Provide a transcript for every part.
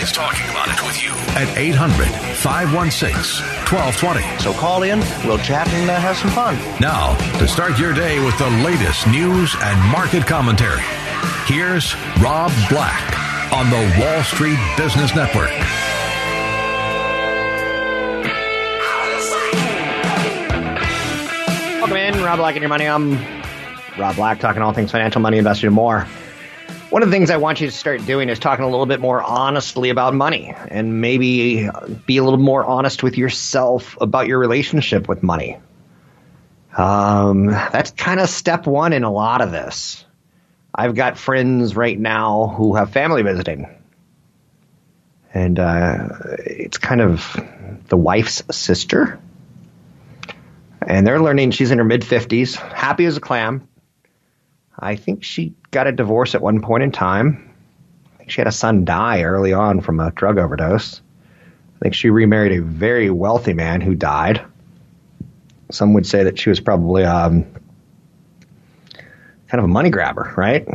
is talking about it with you at 800 516 1220. So call in, we'll chat and uh, have some fun. Now, to start your day with the latest news and market commentary, here's Rob Black on the Wall Street Business Network. Welcome in, Rob Black and your money. I'm Rob Black, talking all things financial, money, investing, and more. One of the things I want you to start doing is talking a little bit more honestly about money and maybe be a little more honest with yourself about your relationship with money. Um, that's kind of step one in a lot of this. I've got friends right now who have family visiting. And uh, it's kind of the wife's sister. And they're learning she's in her mid 50s, happy as a clam. I think she got a divorce at one point in time. I think she had a son die early on from a drug overdose. I think she remarried a very wealthy man who died. Some would say that she was probably um, kind of a money grabber, right?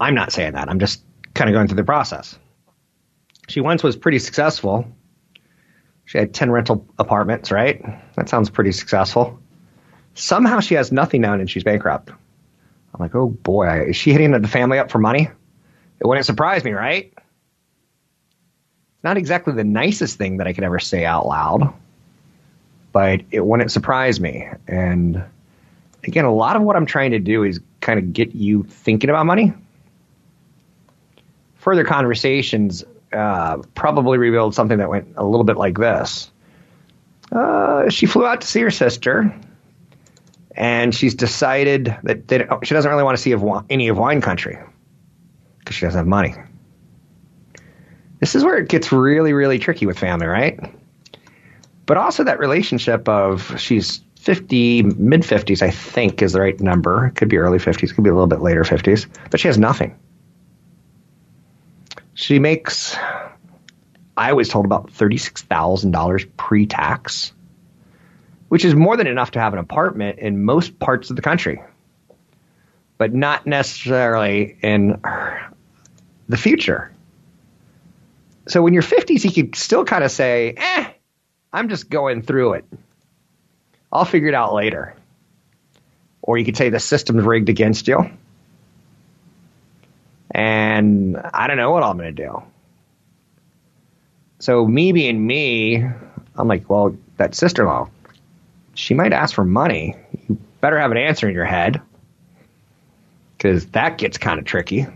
I'm not saying that. I'm just kind of going through the process. She once was pretty successful. She had 10 rental apartments, right? That sounds pretty successful. Somehow she has nothing now and she's bankrupt. I'm like, oh boy, is she hitting the family up for money? It wouldn't surprise me, right? It's Not exactly the nicest thing that I could ever say out loud, but it wouldn't surprise me. And again, a lot of what I'm trying to do is kind of get you thinking about money. Further conversations uh, probably revealed something that went a little bit like this. Uh, she flew out to see her sister, and she's decided that she doesn't really want to see of, any of wine country because she doesn't have money. This is where it gets really, really tricky with family, right? But also that relationship of she's 50, mid 50s, I think is the right number. It could be early 50s, could be a little bit later 50s, but she has nothing. She makes, I was told, about $36,000 pre tax, which is more than enough to have an apartment in most parts of the country, but not necessarily in the future. So when you're 50s, you could still kind of say, eh, I'm just going through it. I'll figure it out later. Or you could say the system's rigged against you and I don't know what I'm going to do. So me being me, I'm like, well, that sister-in-law, she might ask for money. You better have an answer in your head because that gets kind of tricky.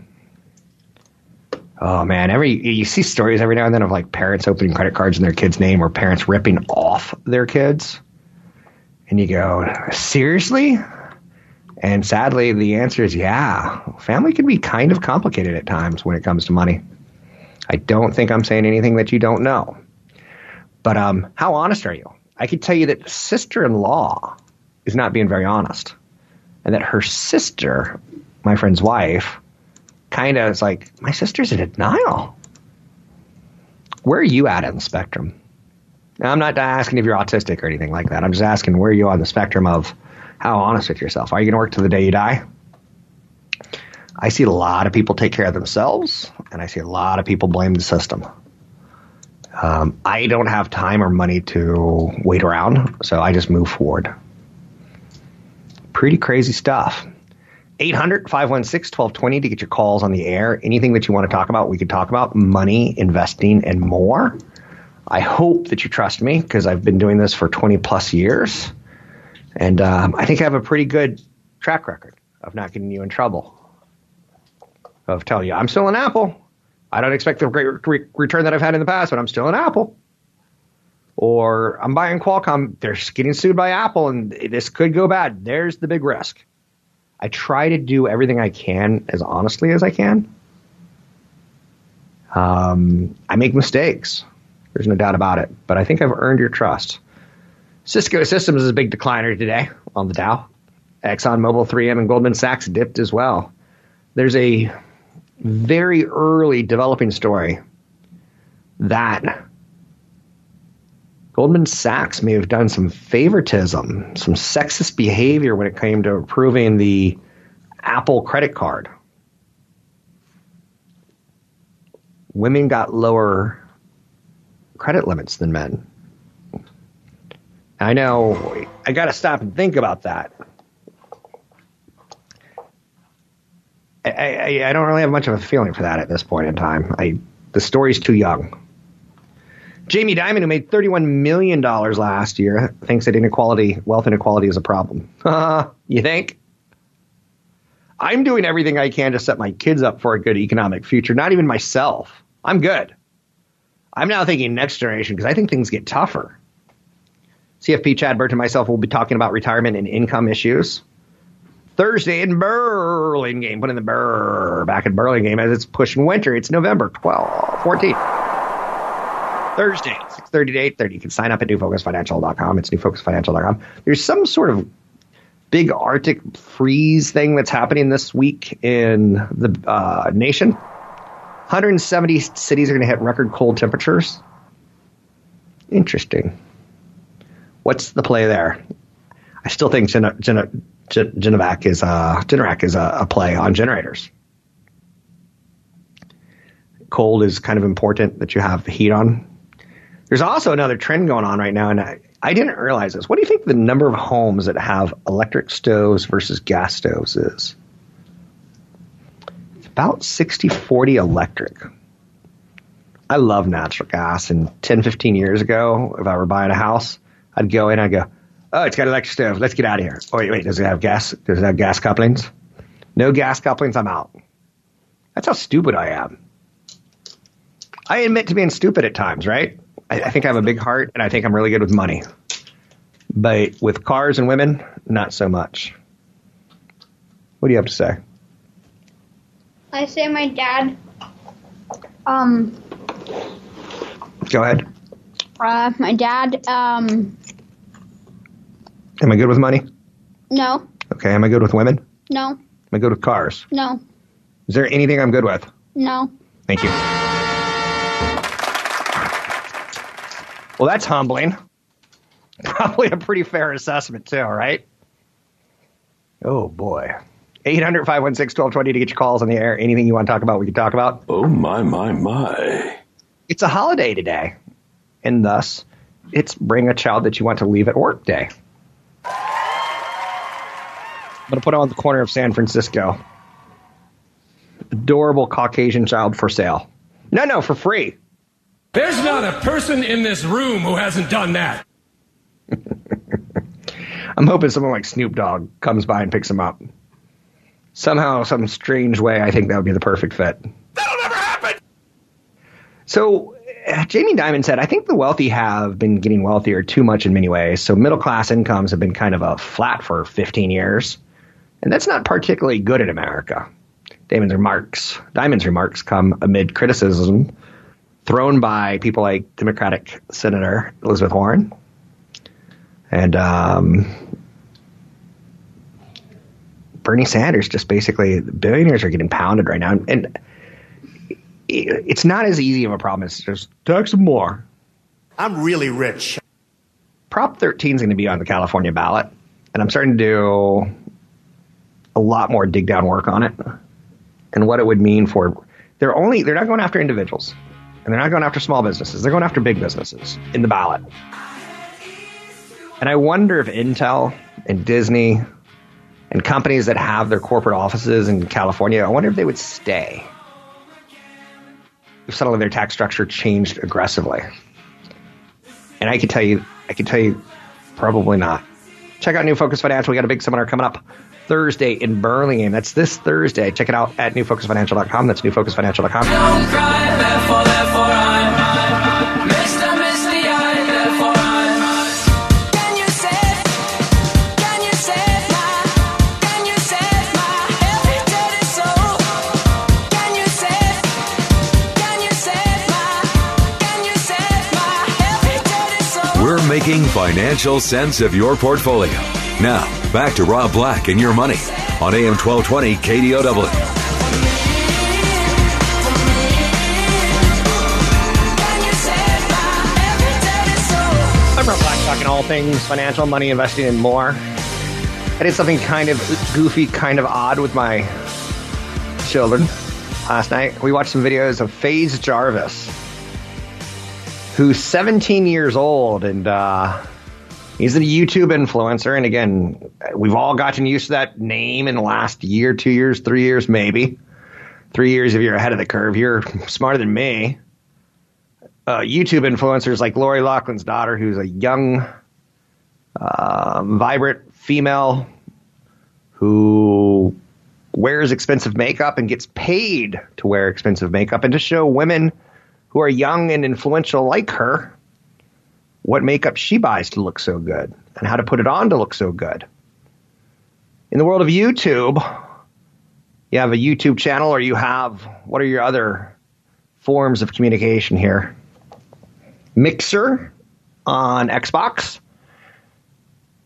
Oh man, every you see stories every now and then of like parents opening credit cards in their kid's name or parents ripping off their kids. And you go, seriously? And sadly, the answer is yeah. Family can be kind of complicated at times when it comes to money. I don't think I'm saying anything that you don't know. But um, how honest are you? I could tell you that sister in law is not being very honest. And that her sister, my friend's wife, kind of is like, my sister's in denial. Where are you at in the spectrum? Now, I'm not asking if you're autistic or anything like that. I'm just asking where are you on the spectrum of how honest with yourself? Are you going to work till the day you die? I see a lot of people take care of themselves, and I see a lot of people blame the system. Um, I don't have time or money to wait around, so I just move forward. Pretty crazy stuff. 800 516 1220 to get your calls on the air. Anything that you want to talk about, we could talk about money, investing, and more. I hope that you trust me because I've been doing this for 20 plus years. And um, I think I have a pretty good track record of not getting you in trouble. Of telling you, I'm still an Apple. I don't expect the great re- return that I've had in the past, but I'm still an Apple. Or I'm buying Qualcomm. They're getting sued by Apple, and this could go bad. There's the big risk. I try to do everything I can as honestly as I can. Um, I make mistakes. There's no doubt about it. But I think I've earned your trust. Cisco Systems is a big decliner today on the Dow. ExxonMobil, 3M, and Goldman Sachs dipped as well. There's a very early developing story that Goldman Sachs may have done some favoritism, some sexist behavior when it came to approving the Apple credit card. Women got lower credit limits than men. I know I got to stop and think about that. I, I, I, don't really have much of a feeling for that at this point in time. I the story's too young. Jamie Dimon, who made $31 million last year, thinks that inequality, wealth inequality is a problem. you think? I'm doing everything I can to set my kids up for a good economic future, not even myself. I'm good. I'm now thinking next generation because I think things get tougher. CFP Chad Burton and myself will be talking about retirement and income issues. Thursday in Burlingame, put in the Burr back in Burlingame as it's pushing winter. It's November 12, 14th. Thursday, 6.30 to 8.30. You can sign up at newfocusfinancial.com. It's newfocusfinancial.com. There's some sort of big Arctic freeze thing that's happening this week in the uh, nation. 170 cities are going to hit record cold temperatures. Interesting. What's the play there? I still think Gen- Gen- Gen- Genavac is, uh, Generac is a, a play on generators cold is kind of important that you have the heat on. There's also another trend going on right now, and I, I didn't realize this. What do you think the number of homes that have electric stoves versus gas stoves is? It's about 60 40 electric. I love natural gas. And 10, 15 years ago, if I were buying a house, I'd go in, I'd go, oh, it's got an electric stove. Let's get out of here. Oh, wait, wait, does it have gas? Does it have gas couplings? No gas couplings, I'm out. That's how stupid I am. I admit to being stupid at times, right? I, I think I have a big heart, and I think I'm really good with money. But with cars and women, not so much. What do you have to say? I say my dad. Um. Go ahead. Uh, my dad. Um. Am I good with money? No. Okay. Am I good with women? No. Am I good with cars? No. Is there anything I'm good with? No. Thank you. Well, that's humbling. Probably a pretty fair assessment, too, right? Oh, boy. 800 516 1220 to get your calls on the air. Anything you want to talk about, we can talk about. Oh, my, my, my. It's a holiday today, and thus, it's bring a child that you want to leave at work day. I'm going to put it on the corner of San Francisco. Adorable Caucasian child for sale. No, no, for free. There's not a person in this room who hasn't done that. I'm hoping someone like Snoop Dogg comes by and picks him up. Somehow, some strange way, I think that would be the perfect fit. That'll never happen. So, uh, Jamie Dimon said, I think the wealthy have been getting wealthier too much in many ways. So, middle class incomes have been kind of a flat for 15 years. And that's not particularly good in America. Damon's remarks, Dimon's remarks come amid criticism thrown by people like Democratic Senator Elizabeth Warren and um, Bernie Sanders. Just basically, billionaires are getting pounded right now, and it's not as easy of a problem as just tax them more. I'm really rich. Prop 13 is going to be on the California ballot, and I'm starting to do a lot more dig down work on it and what it would mean for. They're only they're not going after individuals And they're not going after small businesses, they're going after big businesses in the ballot. And I wonder if Intel and Disney and companies that have their corporate offices in California, I wonder if they would stay if suddenly their tax structure changed aggressively. And I can tell you, I can tell you, probably not. Check out New Focus Financial. We got a big seminar coming up Thursday in Burlingame. That's this Thursday. Check it out at newfocusfinancial.com. That's newfocusfinancial.com. Don't cry, therefore, therefore I'm Mr. Misty Eye, therefore I'm Can you save, can you save my, can you save my every dirty soul? Can you save, can you save my, can you save my every dirty soul? We're making financial sense of your portfolio. Now, back to Rob Black and your money on AM 1220 KDOW. I'm Rob Black, talking all things financial, money, investing, and more. I did something kind of goofy, kind of odd with my children last night. We watched some videos of FaZe Jarvis, who's 17 years old, and uh, he's a YouTube influencer. And again, we've all gotten used to that name in the last year, two years, three years, maybe. Three years if you're ahead of the curve. You're smarter than me uh, YouTube influencers like Lori Loughlin's daughter, who's a young, um, vibrant female who wears expensive makeup and gets paid to wear expensive makeup and to show women who are young and influential like her what makeup she buys to look so good and how to put it on to look so good. In the world of YouTube, you have a YouTube channel or you have what are your other forms of communication here? Mixer on Xbox.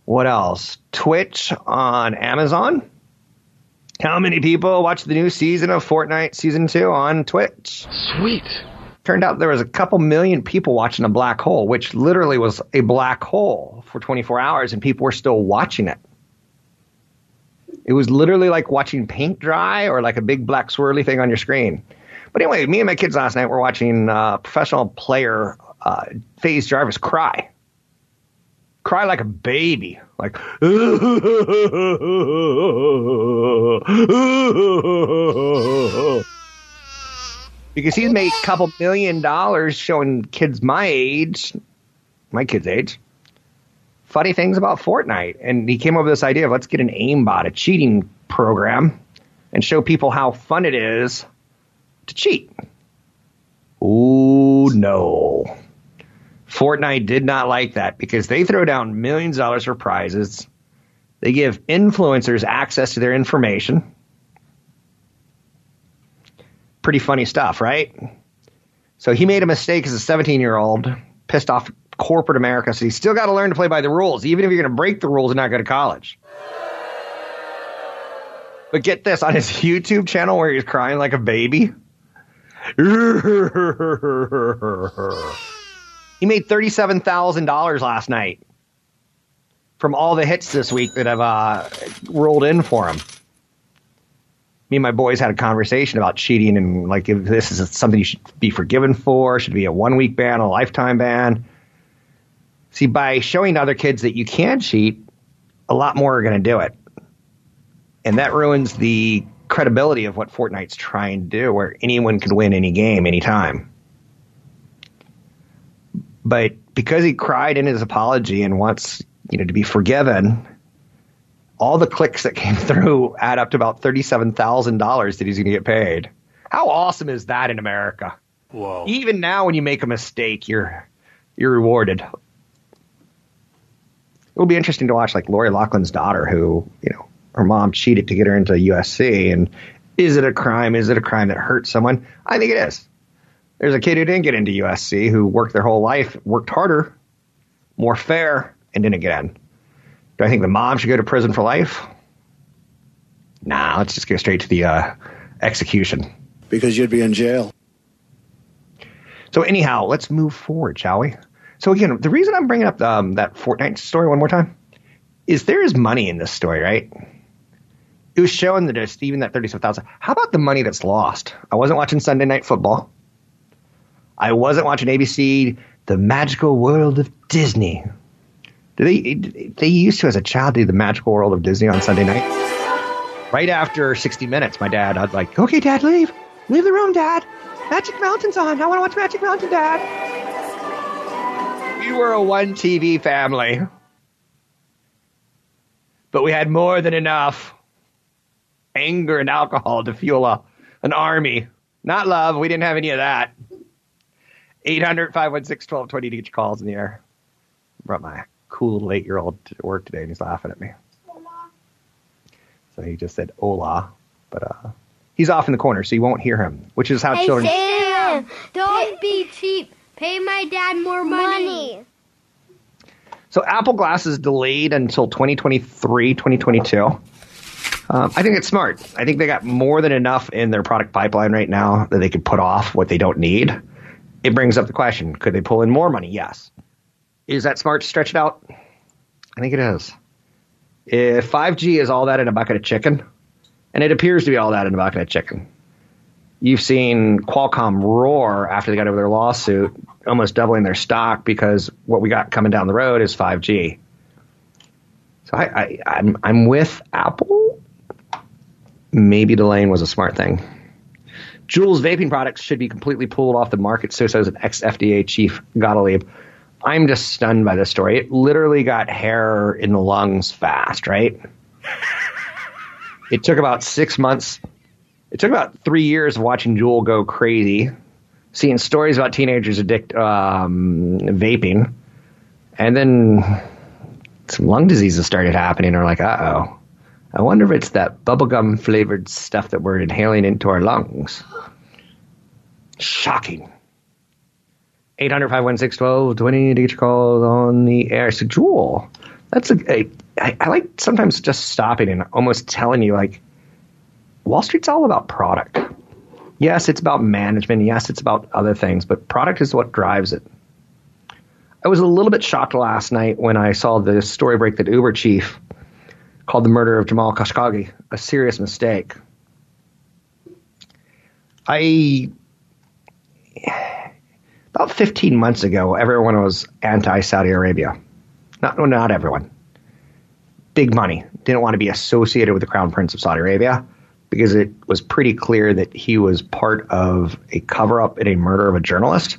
What else? Twitch on Amazon. How many people watch the new season of Fortnite Season 2 on Twitch? Sweet. Turned out there was a couple million people watching a black hole, which literally was a black hole for 24 hours, and people were still watching it. It was literally like watching paint dry or like a big black swirly thing on your screen. But anyway, me and my kids last night were watching uh, professional player uh, FaZe Jarvis cry. Cry like a baby. Like, because he's made a couple million dollars showing kids my age, my kids' age, funny things about Fortnite. And he came up with this idea of let's get an aimbot, a cheating program, and show people how fun it is to cheat. Oh, no. Fortnite did not like that because they throw down millions of dollars for prizes. They give influencers access to their information. Pretty funny stuff, right? So he made a mistake as a 17 year old, pissed off corporate America. So he's still got to learn to play by the rules, even if you're going to break the rules and not go to college. But get this on his YouTube channel where he's crying like a baby. He made thirty-seven thousand dollars last night from all the hits this week that have uh, rolled in for him. Me and my boys had a conversation about cheating and like if this is something you should be forgiven for, should be a one-week ban, a lifetime ban. See, by showing other kids that you can cheat, a lot more are going to do it, and that ruins the credibility of what Fortnite's trying to do, where anyone can win any game anytime. But because he cried in his apology and wants, you know, to be forgiven, all the clicks that came through add up to about thirty-seven thousand dollars that he's going to get paid. How awesome is that in America? Whoa. Even now, when you make a mistake, you're you're rewarded. It'll be interesting to watch, like Lori Loughlin's daughter, who you know her mom cheated to get her into USC, and is it a crime? Is it a crime that hurt someone? I think it is. There's a kid who didn't get into USC who worked their whole life, worked harder, more fair, and didn't get in. Do I think the mom should go to prison for life? Nah, let's just go straight to the uh, execution. Because you'd be in jail. So anyhow, let's move forward, shall we? So again, the reason I'm bringing up um, that Fortnite story one more time is there is money in this story, right? It was showing that just even that thirty-seven thousand. How about the money that's lost? I wasn't watching Sunday Night Football. I wasn't watching ABC, The Magical World of Disney. They they used to as a child do the Magical World of Disney on Sunday night? Right after 60 minutes, my dad, I'd like, okay, dad, leave. Leave the room, dad. Magic Mountain's on. I want to watch Magic Mountain, dad. We were a one TV family. But we had more than enough anger and alcohol to fuel a, an army. Not love. We didn't have any of that. 800 516 1220 to get your calls in the air. Brought my cool little eight year old to work today and he's laughing at me. So he just said hola, but uh, he's off in the corner, so you won't hear him, which is how Hey children. Sam, don't be cheap. Pay my dad more money. So Apple Glass is delayed until 2023, 2022. Um, I think it's smart. I think they got more than enough in their product pipeline right now that they could put off what they don't need. It brings up the question: Could they pull in more money? Yes. Is that smart to stretch it out? I think it is. If 5G is all that in a bucket of chicken, and it appears to be all that in a bucket of chicken, you've seen Qualcomm roar after they got over their lawsuit, almost doubling their stock because what we got coming down the road is 5G. So I, I, I'm I'm with Apple. Maybe delaying was a smart thing. Juul's vaping products should be completely pulled off the market, so says an ex FDA chief Gottlieb. I'm just stunned by this story. It literally got hair in the lungs fast, right? It took about six months. It took about three years of watching Juul go crazy, seeing stories about teenagers addict um, vaping, and then some lung diseases started happening. Are like, uh oh. I wonder if it's that bubblegum flavored stuff that we're inhaling into our lungs. Shocking. 800 516 1220 to get your calls on the air. So, Juul, that's a, a I, I like sometimes just stopping and almost telling you, like, Wall Street's all about product. Yes, it's about management. Yes, it's about other things, but product is what drives it. I was a little bit shocked last night when I saw the story break that Uber chief called the murder of Jamal Khashoggi a serious mistake. I about 15 months ago, everyone was anti Saudi Arabia. Not, well, not everyone. Big money. Didn't want to be associated with the Crown Prince of Saudi Arabia because it was pretty clear that he was part of a cover up in a murder of a journalist.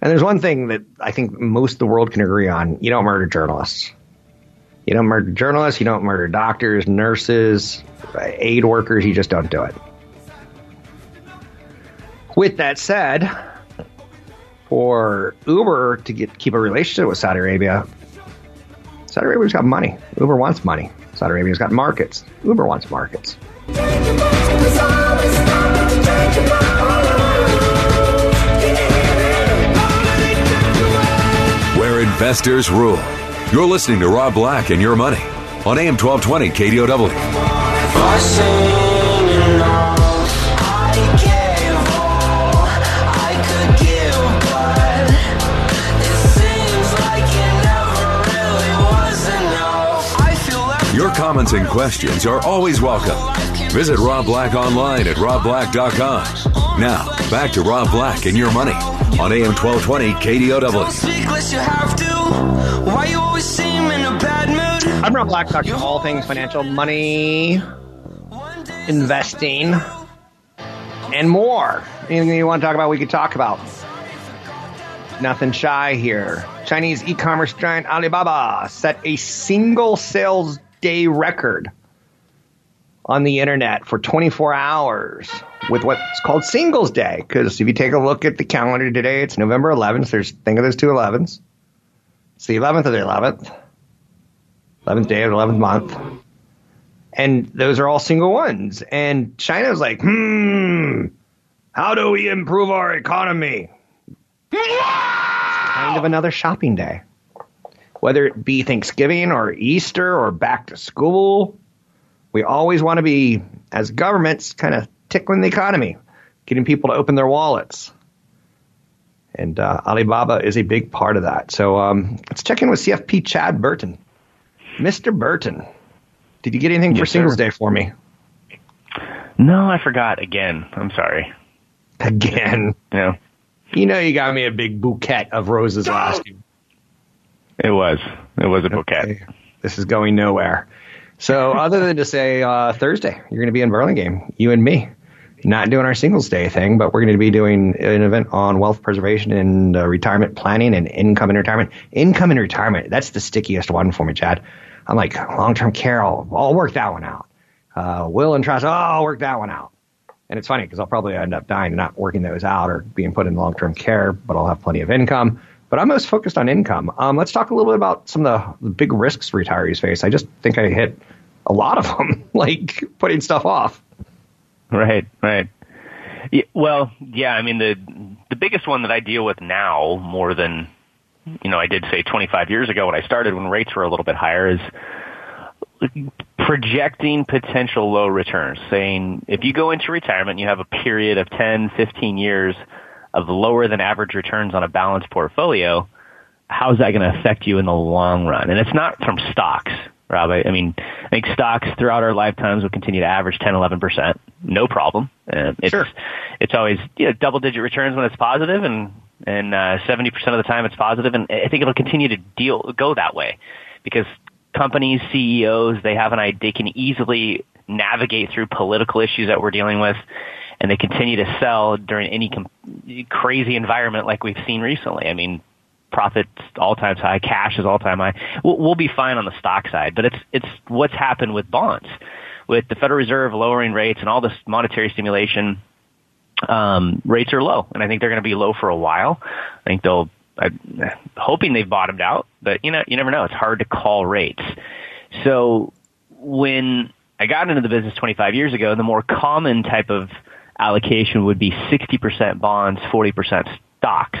And there's one thing that I think most of the world can agree on you don't murder journalists. You don't murder journalists, you don't murder doctors, nurses, aid workers, you just don't do it. With that said, for Uber to get keep a relationship with Saudi Arabia, Saudi Arabia's got money. Uber wants money. Saudi Arabia's got markets. Uber wants markets. Where investors rule. You're listening to Rob Black and Your Money on AM 1220 KDOW. Comments and questions are always welcome. Visit Rob Black online at robblack.com. Now, back to Rob Black and Your Money on AM 1220 KDOW. I'm Rob Black, talking all things financial, money, investing, and more. Anything you want to talk about, we could talk about. Nothing shy here. Chinese e-commerce giant Alibaba set a single sales day record on the internet for 24 hours with what's called Singles Day. Because if you take a look at the calendar today, it's November 11th. There's think of those two 11s. It's the 11th of the 11th, 11th day of the 11th month, and those are all single ones. And China's like, hmm, how do we improve our economy? kind of another shopping day. Whether it be Thanksgiving or Easter or back to school, we always want to be, as governments, kind of tickling the economy, getting people to open their wallets. And uh, Alibaba is a big part of that. So um, let's check in with CFP Chad Burton. Mr. Burton, did you get anything for Singles sir. Day for me? No, I forgot again. I'm sorry. Again. Yeah. You know, you got me a big bouquet of roses last year. It was. It was a bouquet. This is going nowhere. So, other than to say uh, Thursday, you're going to be in Burlingame, you and me. Not doing our singles day thing, but we're going to be doing an event on wealth preservation and uh, retirement planning and income and retirement. Income and retirement, that's the stickiest one for me, Chad. I'm like, long term care, I'll, I'll work that one out. Uh, will and trust, oh, I'll work that one out. And it's funny because I'll probably end up dying and not working those out or being put in long term care, but I'll have plenty of income. But I'm most focused on income. Um, let's talk a little bit about some of the, big risks retirees face. I just think I hit a lot of them, like putting stuff off. Right, right. Yeah, well, yeah, I mean the the biggest one that I deal with now more than you know I did say 25 years ago when I started when rates were a little bit higher is projecting potential low returns, saying if you go into retirement, you have a period of 10, 15 years of lower than average returns on a balanced portfolio, how's that going to affect you in the long run? And it's not from stocks, Rob. I, I mean, I think stocks throughout our lifetimes will continue to average 10, 11%, no problem. Uh, it's, Sure. it's always, you know, double digit returns when it's positive and, and, uh, 70% of the time it's positive. And I think it'll continue to deal, go that way because companies, CEOs, they have an idea, they can easily navigate through political issues that we're dealing with and they continue to sell during any com- crazy environment like we've seen recently. I mean, profits all time high, cash is all time high. We'll, we'll be fine on the stock side, but it's it's what's happened with bonds, with the Federal Reserve lowering rates and all this monetary stimulation. Um, rates are low, and I think they're going to be low for a while. I think they'll. I'm hoping they've bottomed out, but you know, you never know. It's hard to call rates. So when I got into the business 25 years ago, the more common type of allocation would be 60% bonds, 40% stocks.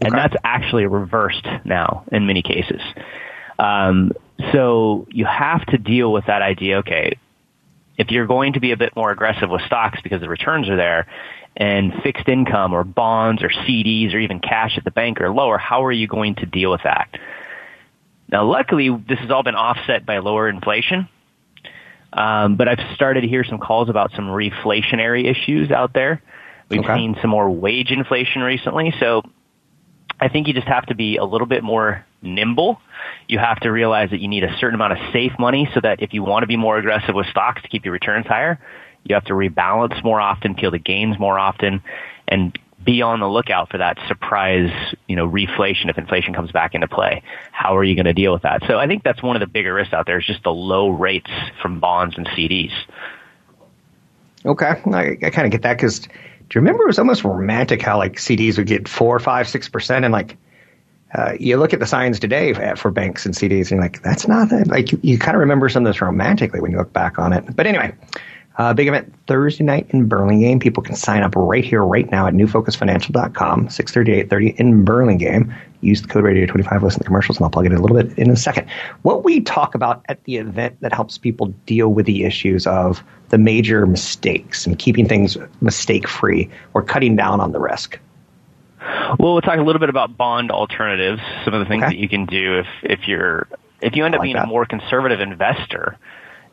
And that's actually reversed now in many cases. Um, so you have to deal with that idea, okay, if you're going to be a bit more aggressive with stocks because the returns are there and fixed income or bonds or CDs or even cash at the bank are lower, how are you going to deal with that? Now, luckily, this has all been offset by lower inflation. Um, but I've started to hear some calls about some reflationary issues out there. We've Okay. seen some more wage inflation recently. So I think you just have to be a little bit more nimble. You have to realize that you need a certain amount of safe money so that if you want to be more aggressive with stocks to keep your returns higher, you have to rebalance more often, peel the gains more often, and be on the lookout for that surprise, you know, reflation if inflation comes back into play. How are you going to deal with that? So I think that's one of the bigger risks out there is just the low rates from bonds and CDs. Okay, I, I kind of get that because do you remember it was almost romantic how like CDs would get four, five, six percent, and like uh, you look at the signs today for, banks and CDs, and you're like, that's not that. Like you, you kind of remember some of this romantically when you look back on it. But anyway, uh, big event Thursday night in Burlingame. People can sign up right here, right now at newfocusfinancial.com, 6:30 8:30 in Burlingame. Use the code radio25, listen to commercials, and I'll plug it in a little bit in a second. What we talk about at the event that helps people deal with the issues of the major mistakes and keeping things mistake free or cutting down on the risk. Well, we'll talk a little bit about bond alternatives, some of the things that you can do if, if you're, if you end up being a more conservative investor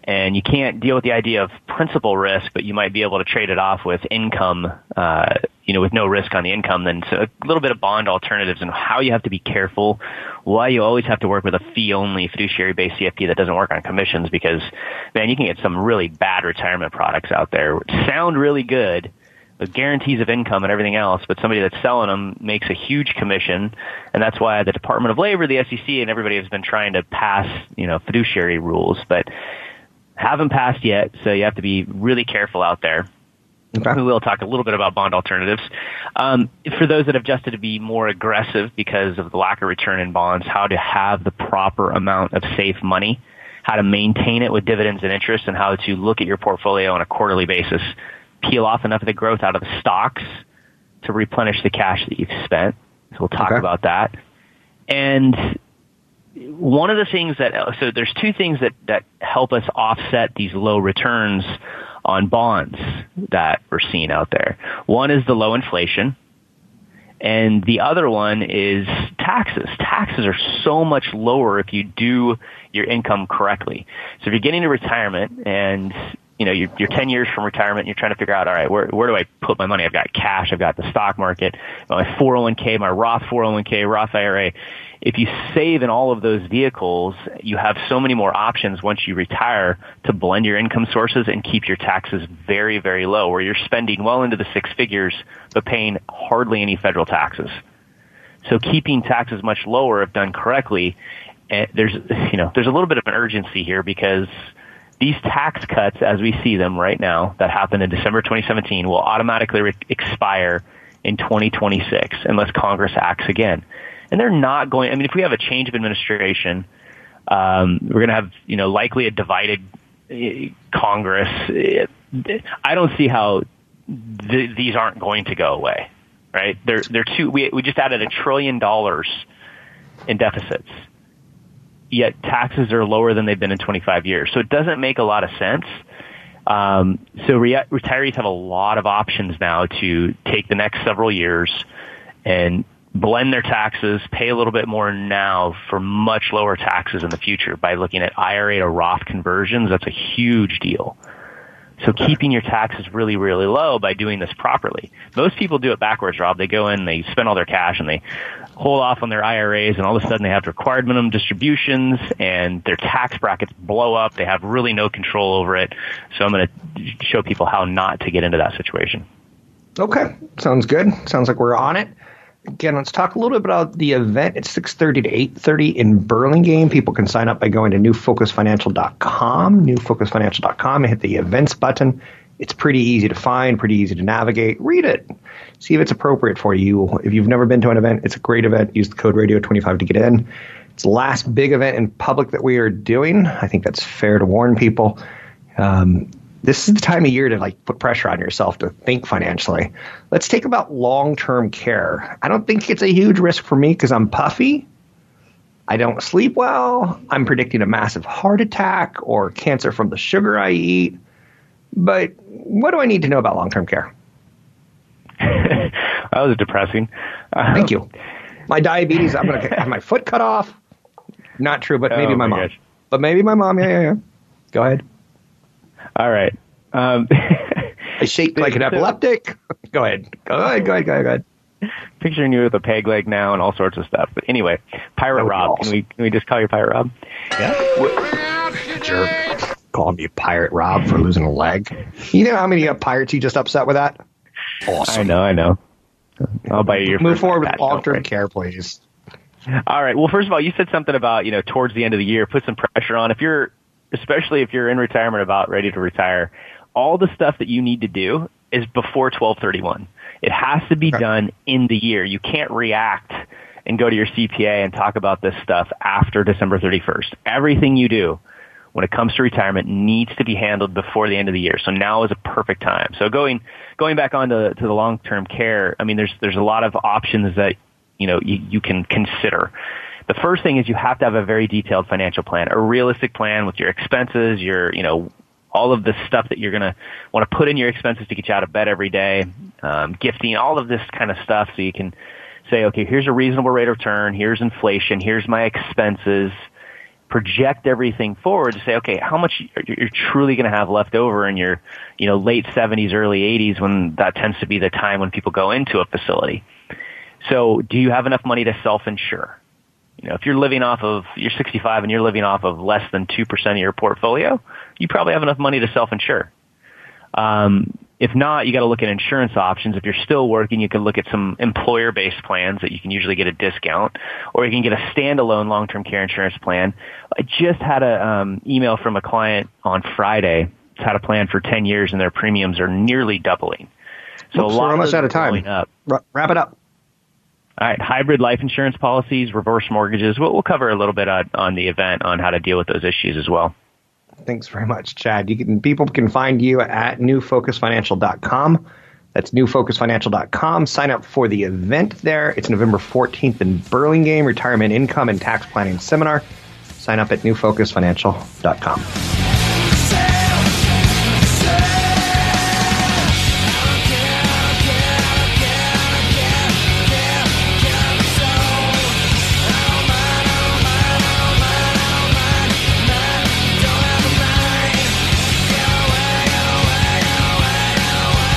and you can't deal with the idea of principal risk, but you might be able to trade it off with income, uh, you know, with no risk on the income, then so a little bit of bond alternatives and how you have to be careful, why you always have to work with a fee-only fiduciary-based CFP that doesn't work on commissions because, man, you can get some really bad retirement products out there. Sound really good, with guarantees of income and everything else, but somebody that's selling them makes a huge commission, and that's why the Department of Labor, the SEC, and everybody has been trying to pass, you know, fiduciary rules, but haven't passed yet, so you have to be really careful out there. We will talk a little bit about bond alternatives. Um, for those that have adjusted to be more aggressive because of the lack of return in bonds, how to have the proper amount of safe money, how to maintain it with dividends and interest, and how to look at your portfolio on a quarterly basis, peel off enough of the growth out of the stocks to replenish the cash that you've spent. So we'll talk about that. And one of the things that uh, so there's two things that that help us offset these low returns on bonds that we're seeing out there. One is the low inflation, and the other one is taxes. Taxes are so much lower if you do your income correctly. So if you're getting to retirement and you know, you're, you're 10 years from retirement and you're trying to figure out, all right, where, where do I put my money? I've got cash, I've got the stock market, my 401k, my Roth 401k, Roth IRA. If you save in all of those vehicles, you have so many more options once you retire to blend your income sources and keep your taxes very, very low, where you're spending well into the six figures but paying hardly any federal taxes. So keeping taxes much lower if done correctly, eh, there's, you know, there's a little bit of an urgency here because these tax cuts, as we see them right now, that happened in December 2017, will automatically re- expire in 2026 unless Congress acts again. And they're not going. I mean, if we have a change of administration, um, we're going to have, you know, likely a divided uh, Congress. I don't see how th- these aren't going to go away. Right? They're they're too. We we just added a trillion dollars in deficits yet taxes are lower than they've been in 25 years. So it doesn't make a lot of sense. Um, so re- retirees have a lot of options now to take the next several years and blend their taxes, pay a little bit more now for much lower taxes in the future by looking at IRA to Roth conversions. That's a huge deal. So keeping your taxes really, really low by doing this properly. Most people do it backwards, Rob. They go in, they spend all their cash, and they hold off on their IRAs, and all of a sudden they have required minimum distributions, and their tax brackets blow up. They have really no control over it. So I'm going to show people how not to get into that situation. Okay, sounds good. Sounds like we're on it. Again, let's talk a little bit about the event. It's 6.30 to 8.30 in Burlingame. People can sign up by going to newfocusfinancial.com, newfocusfinancial.com, and hit the events button. It's pretty easy to find, pretty easy to navigate. Read it. See if it's appropriate for you. If you've never been to an event, it's a great event. Use the code radio25 to get in. It's the last big event in public that we are doing. I think that's fair to warn people. Um, this is the time of year to like put pressure on yourself to think financially. Let's take about long-term care. I don't think it's a huge risk for me because I'm puffy. I don't sleep well. I'm predicting a massive heart attack or cancer from the sugar I eat. But what do I need to know about long-term care? that was depressing. Uh, Thank you. My diabetes, I'm going to have my foot cut off. Not true, but maybe Oh, my, my mom. gosh. But maybe my mom. Yeah, yeah, yeah. Go ahead. All right. Um, I shake like an epileptic. Go ahead. Go ahead. Go ahead. Go ahead. Go ahead. picturing you with a peg leg now and all sorts of stuff. But anyway, Pirate Rob. Can we can we just call you Pirate Rob? Yeah. Jerk. Calling me Pirate Rob for losing a leg. You know how many uh, pirates you just upset with that? Awesome. I know, I know. I'll buy you your Move forward with long-term care, please. All right. Well, first of all, you said something about you know towards the end of the year, put some pressure on. If you're, especially if you're in retirement, about ready to retire, all the stuff that you need to do is before twelve thirty one. It has to be done in the year. You can't react and go to your CPA and talk about this stuff after December thirty first. Everything you do when it comes to retirement needs to be handled before the end of the year. So now is a perfect time. So going going back on to, to the long term care, I mean, there's there's a lot of options that you know you, you can consider. The first thing is you have to have a very detailed financial plan, a realistic plan with your expenses, your you know all of the stuff that you're going to want to put in your expenses to get you out of bed every day, um, gifting, all of this kind of stuff, so you can say, okay, here's a reasonable rate of return, here's inflation, here's my expenses project everything forward to say, okay, how much you're truly going to have left over in your, you know, late 70s, early 80s when that tends to be the time when people go into a facility. So do you have enough money to self-insure? You know, if you're living off of, you're 65 and you're living off of less than 2% of your portfolio, you probably have enough money to self-insure. Um, if not, you got to look at insurance options. If you're still working, you can look at some employer-based plans that you can usually get a discount, or you can get a standalone long-term care insurance plan. I just had a um, email from a client on Friday. It's had a plan for 10 years, and their premiums are nearly doubling. So Oops, a lot we're almost of out of time. Up. Ra- wrap it up. All right, hybrid life insurance policies, reverse mortgages. We'll, we'll cover a little bit on, on the event on how to deal with those issues as well. Thanks very much, Chad. You can people can find you at newfocusfinancial.com. That's newfocusfinancial.com. Sign up for the event there. It's November 14th in Burlingame, Retirement Income and Tax Planning Seminar. Sign up at newfocusfinancial.com.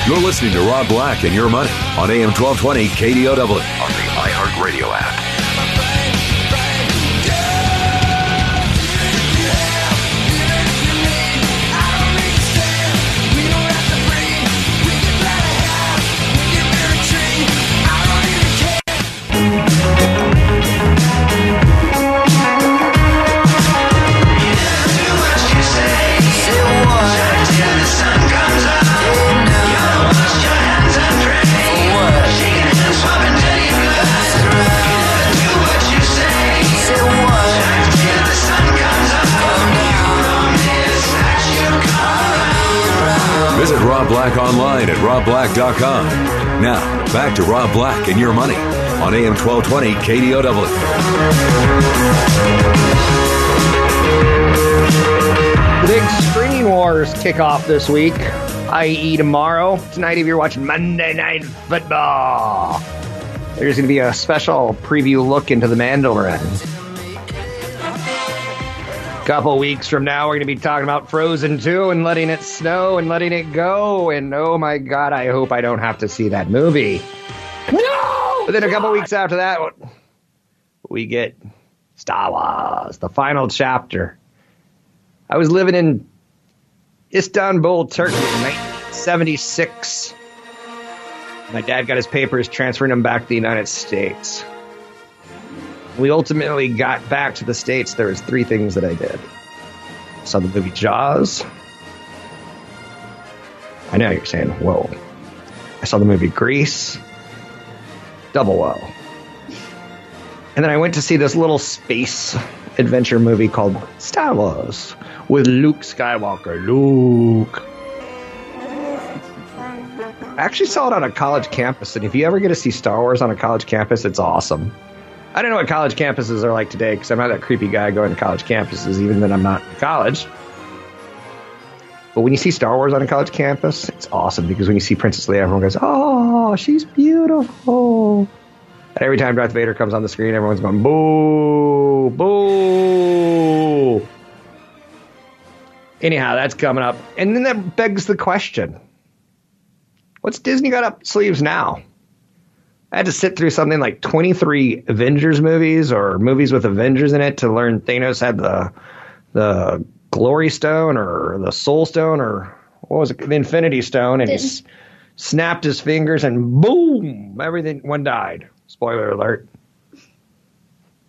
You're listening to Rob Black and Your Money on AM 1220 KDOW on the iHeartRadio app. Rob Black online at robblack.com. Now, back to Rob Black and Your Money on AM 1220 KDOW. The big streaming wars kick off this week, i.e., tomorrow. Tonight, if you're watching Monday Night Football, there's going to be a special preview look into the Mandalorian. Couple weeks from now, we're going to be talking about Frozen 2 and letting it snow and letting it go. And oh my God, I hope I don't have to see that movie. No! But then a couple weeks after that, we get Star Wars, the final chapter. I was living in Istanbul, Turkey in 1976. My dad got his papers transferring him back to the United States. We ultimately got back to the States. There was three things that I did. I Saw the movie Jaws. I know you're saying, whoa. I saw the movie Grease. Double whoa. And then I went to see this little space adventure movie called Star Wars with Luke Skywalker. Luke. I actually saw it on a college campus, and if you ever get to see Star Wars on a college campus, it's awesome. I don't know what college campuses are like today because I'm not that creepy guy going to college campuses, even when I'm not in college. But when you see Star Wars on a college campus, it's awesome because when you see Princess Leia, everyone goes, "Oh, she's beautiful." And every time Darth Vader comes on the screen, everyone's going, "Boo, boo." Anyhow, that's coming up, and then that begs the question: What's Disney got up sleeves now? I had to sit through something like 23 Avengers movies or movies with Avengers in it to learn Thanos had the the Glory Stone or the Soul Stone or what was it, the Infinity Stone, and he s- snapped his fingers and boom, everything one died. Spoiler alert.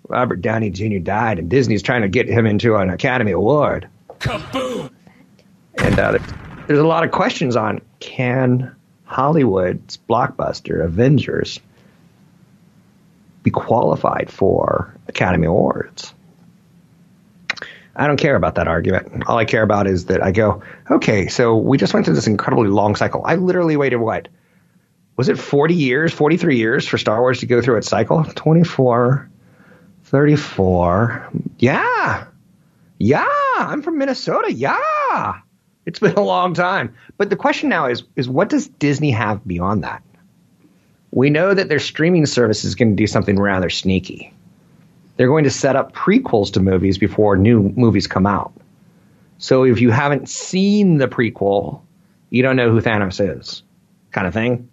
Robert Downey Jr. died, and Disney's trying to get him into an Academy Award. Kaboom! And uh, there's a lot of questions on can Hollywood's blockbuster Avengers be qualified for Academy Awards? I don't care about that argument. All I care about is that I go, okay, so we just went through this incredibly long cycle. I literally waited what? Was it 40 years, 43 years for Star Wars to go through its cycle? 24, 34. Yeah. Yeah. I'm from Minnesota. Yeah. It's been a long time. But the question now is is what does Disney have beyond that? We know that their streaming service is going to do something rather sneaky. They're going to set up prequels to movies before new movies come out. So if you haven't seen the prequel, you don't know who Thanos is, kind of thing.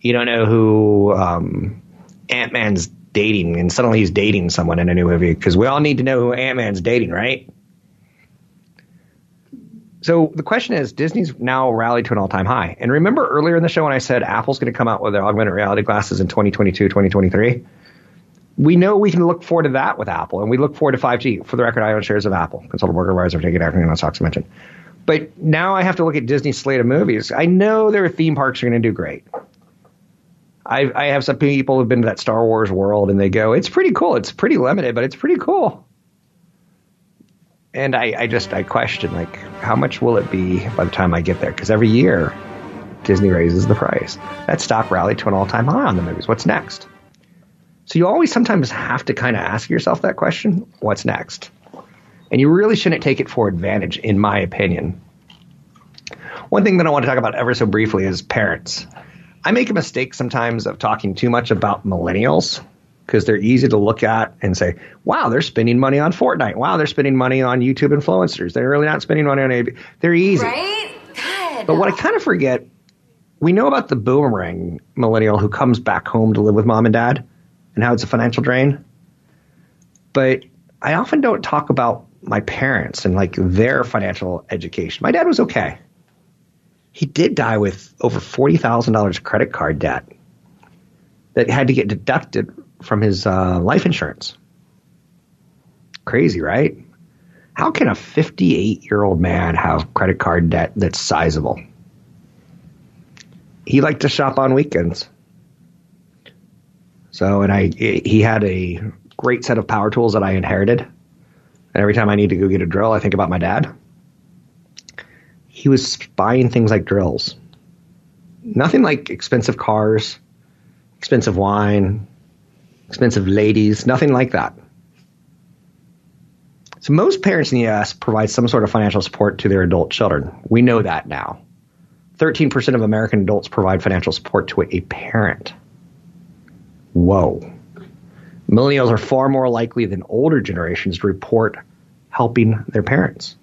You don't know who um, Ant Man's dating, and suddenly he's dating someone in a new movie because we all need to know who Ant Man's dating, right? So the question is, Disney's now rallied to an all-time high. And remember earlier in the show when I said Apple's going to come out with their augmented reality glasses in 2022, 2023? We know we can look forward to that with Apple, and we look forward to 5G. For the record, I own shares of Apple. Consultant worker wires are taking everything on stocks mentioned. But now I have to look at Disney's slate of movies. I know their theme parks are going to do great. I, I have some people who've been to that Star Wars world, and they go, "It's pretty cool. It's pretty limited, but it's pretty cool." And I, I just I question like, how much will it be by the time I get there? Because every year, Disney raises the price. That stock rallied to an all-time high on the movies. What's next? So you always sometimes have to kind of ask yourself that question: What's next? And you really shouldn't take it for advantage, in my opinion. One thing that I want to talk about ever so briefly is parents. I make a mistake sometimes of talking too much about millennials because they're easy to look at and say, wow, they're spending money on Fortnite. Wow, they're spending money on YouTube influencers. They're really not spending money on AB. They're easy. Right? God. But what I kind of forget we know about the boomerang millennial who comes back home to live with mom and dad and how it's a financial drain. But I often don't talk about my parents and like their financial education. My dad was okay. He did die with over $40,000 credit card debt that had to get deducted from his uh, life insurance. Crazy, right? How can a 58 year old man have credit card debt that's sizable? He liked to shop on weekends. So, and I, he had a great set of power tools that I inherited. And every time I need to go get a drill, I think about my dad. He was buying things like drills. Nothing like expensive cars, expensive wine, expensive ladies, nothing like that. So most parents in the US provide some sort of financial support to their adult children. We know that now. 13% of American adults provide financial support to a parent. Whoa. Millennials are far more likely than older generations to report helping their parents.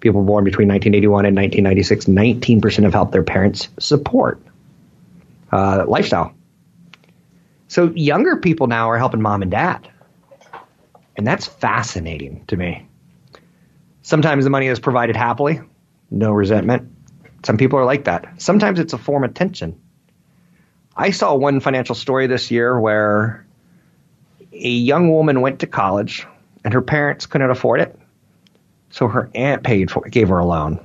People born between 1981 and 1996, 19% have helped their parents support uh, lifestyle. So younger people now are helping mom and dad. And that's fascinating to me. Sometimes the money is provided happily, no resentment. Some people are like that. Sometimes it's a form of tension. I saw one financial story this year where a young woman went to college and her parents couldn't afford it. So her aunt paid for gave her a loan.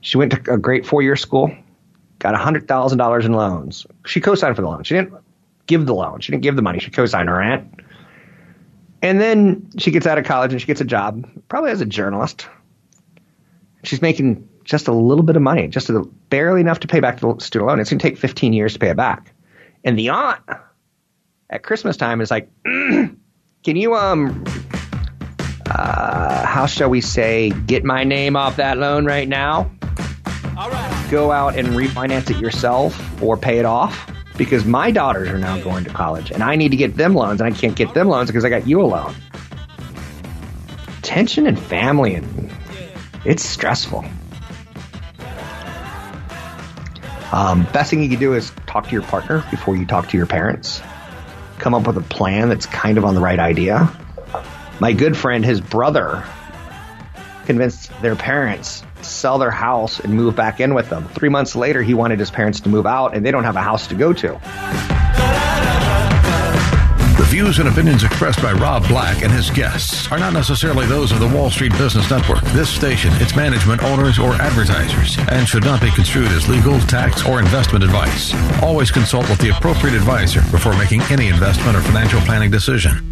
She went to a great four year school, got $100,000 in loans. She co signed for the loan. She didn't give the loan, she didn't give the money. She co signed her aunt. And then she gets out of college and she gets a job, probably as a journalist. She's making just a little bit of money, just a, barely enough to pay back the student loan. It's going to take 15 years to pay it back. And the aunt at Christmas time is like, can you, um, uh, how shall we say, get my name off that loan right now? Go out and refinance it yourself or pay it off because my daughters are now going to college and I need to get them loans and I can't get them loans because I got you a loan. Tension and family and it's stressful. Um, best thing you can do is talk to your partner before you talk to your parents. Come up with a plan that's kind of on the right idea. My good friend, his brother, convinced their parents sell their house and move back in with them. Three months later, he wanted his parents to move out, and they don't have a house to go to. The views and opinions expressed by Rob Black and his guests are not necessarily those of the Wall Street Business Network, this station, its management, owners, or advertisers, and should not be construed as legal, tax, or investment advice. Always consult with the appropriate advisor before making any investment or financial planning decision.